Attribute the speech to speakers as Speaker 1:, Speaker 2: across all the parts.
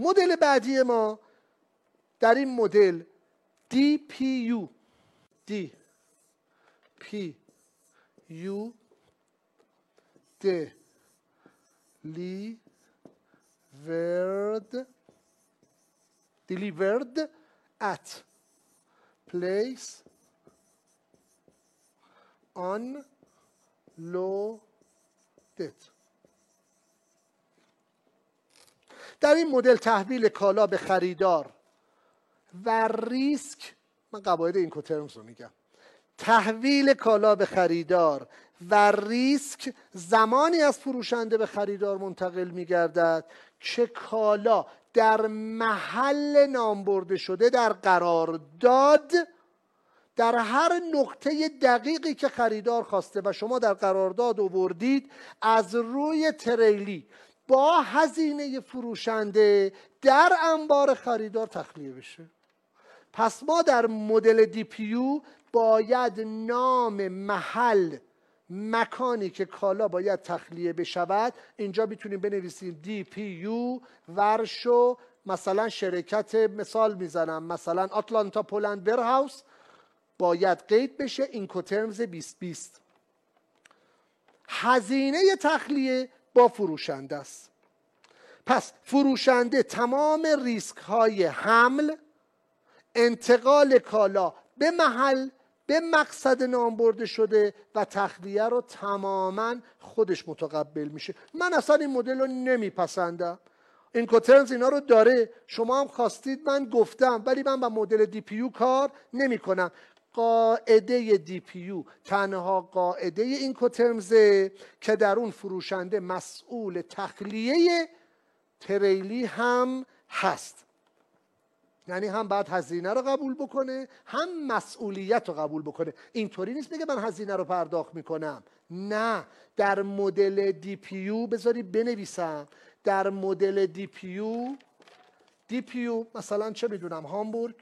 Speaker 1: مدل بعدی ما در این مدل DPU D P U delivered delivered at place on loaded در این مدل تحویل کالا به خریدار و ریسک من قواعد این کوترمز رو میگم تحویل کالا به خریدار و ریسک زمانی از فروشنده به خریدار منتقل میگردد که کالا در محل نام برده شده در قرار داد در هر نقطه دقیقی که خریدار خواسته و شما در قرارداد آوردید از روی تریلی با هزینه فروشنده در انبار خریدار تخلیه بشه. پس ما در مدل دی پیو باید نام محل مکانی که کالا باید تخلیه بشود اینجا می‌تونیم بنویسیم دی پی یو ورشو مثلا شرکت مثال می‌زنم مثلا آتلانتا پولند ورهاوس باید قید بشه اینکوترمز 2020 هزینه تخلیه با فروشنده است. پس فروشنده تمام ریسک های حمل انتقال کالا به محل به مقصد نام برده شده و تخلیه رو تماما خودش متقبل میشه. من اصلا این مدل رو نمیپسندم. این کوترنز اینا رو داره. شما هم خواستید من گفتم ولی من با مدل دی پیو کار نمی کنم قاعده دی پیو تنها قاعده این کوترمزه که در اون فروشنده مسئول تخلیه تریلی هم هست. یعنی هم باید هزینه رو قبول بکنه هم مسئولیت رو قبول بکنه. اینطوری نیست بگه من هزینه رو پرداخت می‌کنم. نه در مدل دی پیو بذاری بنویسم. در مدل دی پیو دی پیو مثلا چه می‌دونم هامبورگ.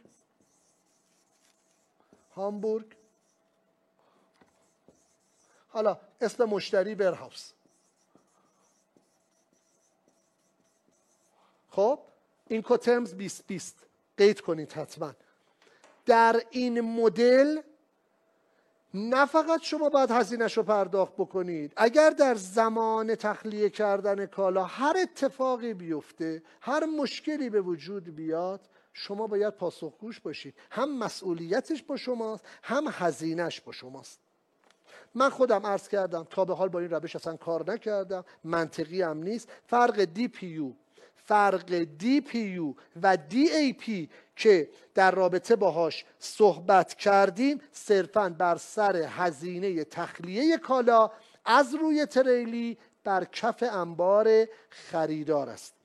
Speaker 1: هامبورگ. حالا اسم مشتری برهاوس خب این کوترمز 2020 قید کنید حتما. در این مدل نه فقط شما باید هزینهش رو پرداخت بکنید. اگر در زمان تخلیه کردن کالا هر اتفاقی بیفته هر مشکلی به وجود بیاد شما باید پاسخگوش باشید. هم مسئولیتش با شماست هم هزینهش با شماست. من خودم عرض کردم تا به حال با این روش اصلا کار نکردم. منطقی هم نیست. فرق دی پی فرق DPU و DAP که در رابطه باهاش صحبت کردیم صرفا بر سر هزینه تخلیه کالا از روی تریلی بر کف انبار خریدار است.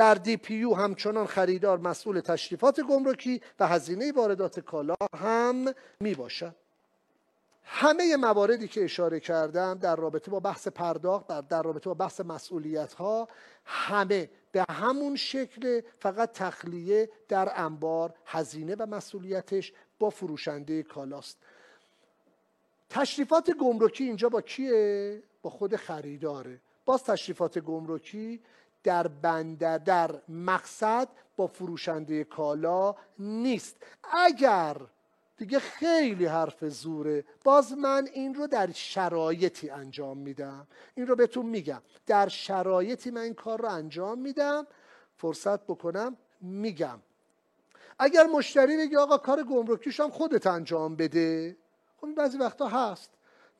Speaker 1: در DPU همچنان خریدار مسئول تشریفات گمرکی و هزینه واردات کالا هم می باشد. همه مواردی که اشاره کردم در رابطه با بحث پرداخت در رابطه با بحث مسئولیت ها همه به همون شکل فقط تخلیه در انبار هزینه و مسئولیتش با فروشنده کالاست. تشریفات گمرکی اینجا با کیه؟ با خود خریداره. باز تشریفات گمرکی در بندر در مقصد با فروشنده کالا نیست. اگر دیگه خیلی حرف زوره باز من این رو در شرایطی انجام میدم. این رو بهتون میگم. در شرایطی من این کار رو انجام میدم. فرصت بکنم میگم. اگر مشتری بگه آقا کار گمرکیش هم خودت انجام بده خب بعضی وقتا هست.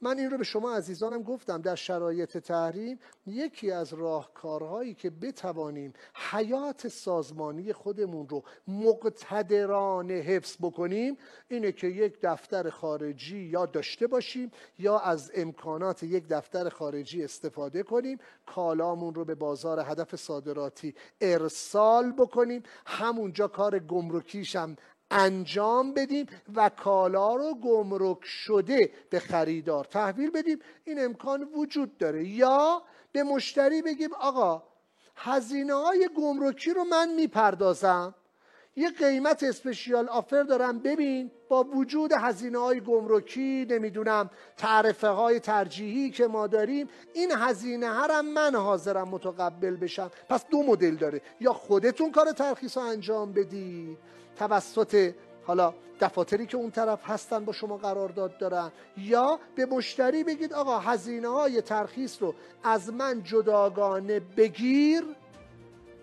Speaker 1: من این رو به شما عزیزانم گفتم در شرایط تحریم یکی از راهکارهایی که بتوانیم حیات سازمانی خودمون رو مقتدرانه حفظ بکنیم اینه که یک دفتر خارجی یا داشته باشیم یا از امکانات یک دفتر خارجی استفاده کنیم کالامون رو به بازار هدف صادراتی ارسال بکنیم. همونجا کار گمرکیش هم انجام بدیم و کالا رو گمرک شده به خریدار تحویل بدیم. این امکان وجود داره. یا به مشتری بگیم آقا هزینه های گمرکی رو من می‌پردازم. یه قیمت اسپشیال آفر دارم. ببین با وجود هزینه های گمرکی نمی‌دونم تعرفه های ترجیحی که ما داریم این هزینه هرم من حاضرم متقبل بشم. پس دو مدل داره. یا خودتون کار ترخیص رو انجام بدید توسط حالا دفاتری که اون طرف هستن با شما قرارداد دارن یا به مشتری بگید آقا هزینه های ترخیص رو از من جداگانه بگیر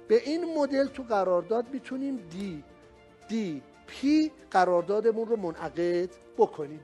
Speaker 1: به این مدل تو قرارداد می‌تونیم دی دی پی قراردادمون رو منعقد بکنیم.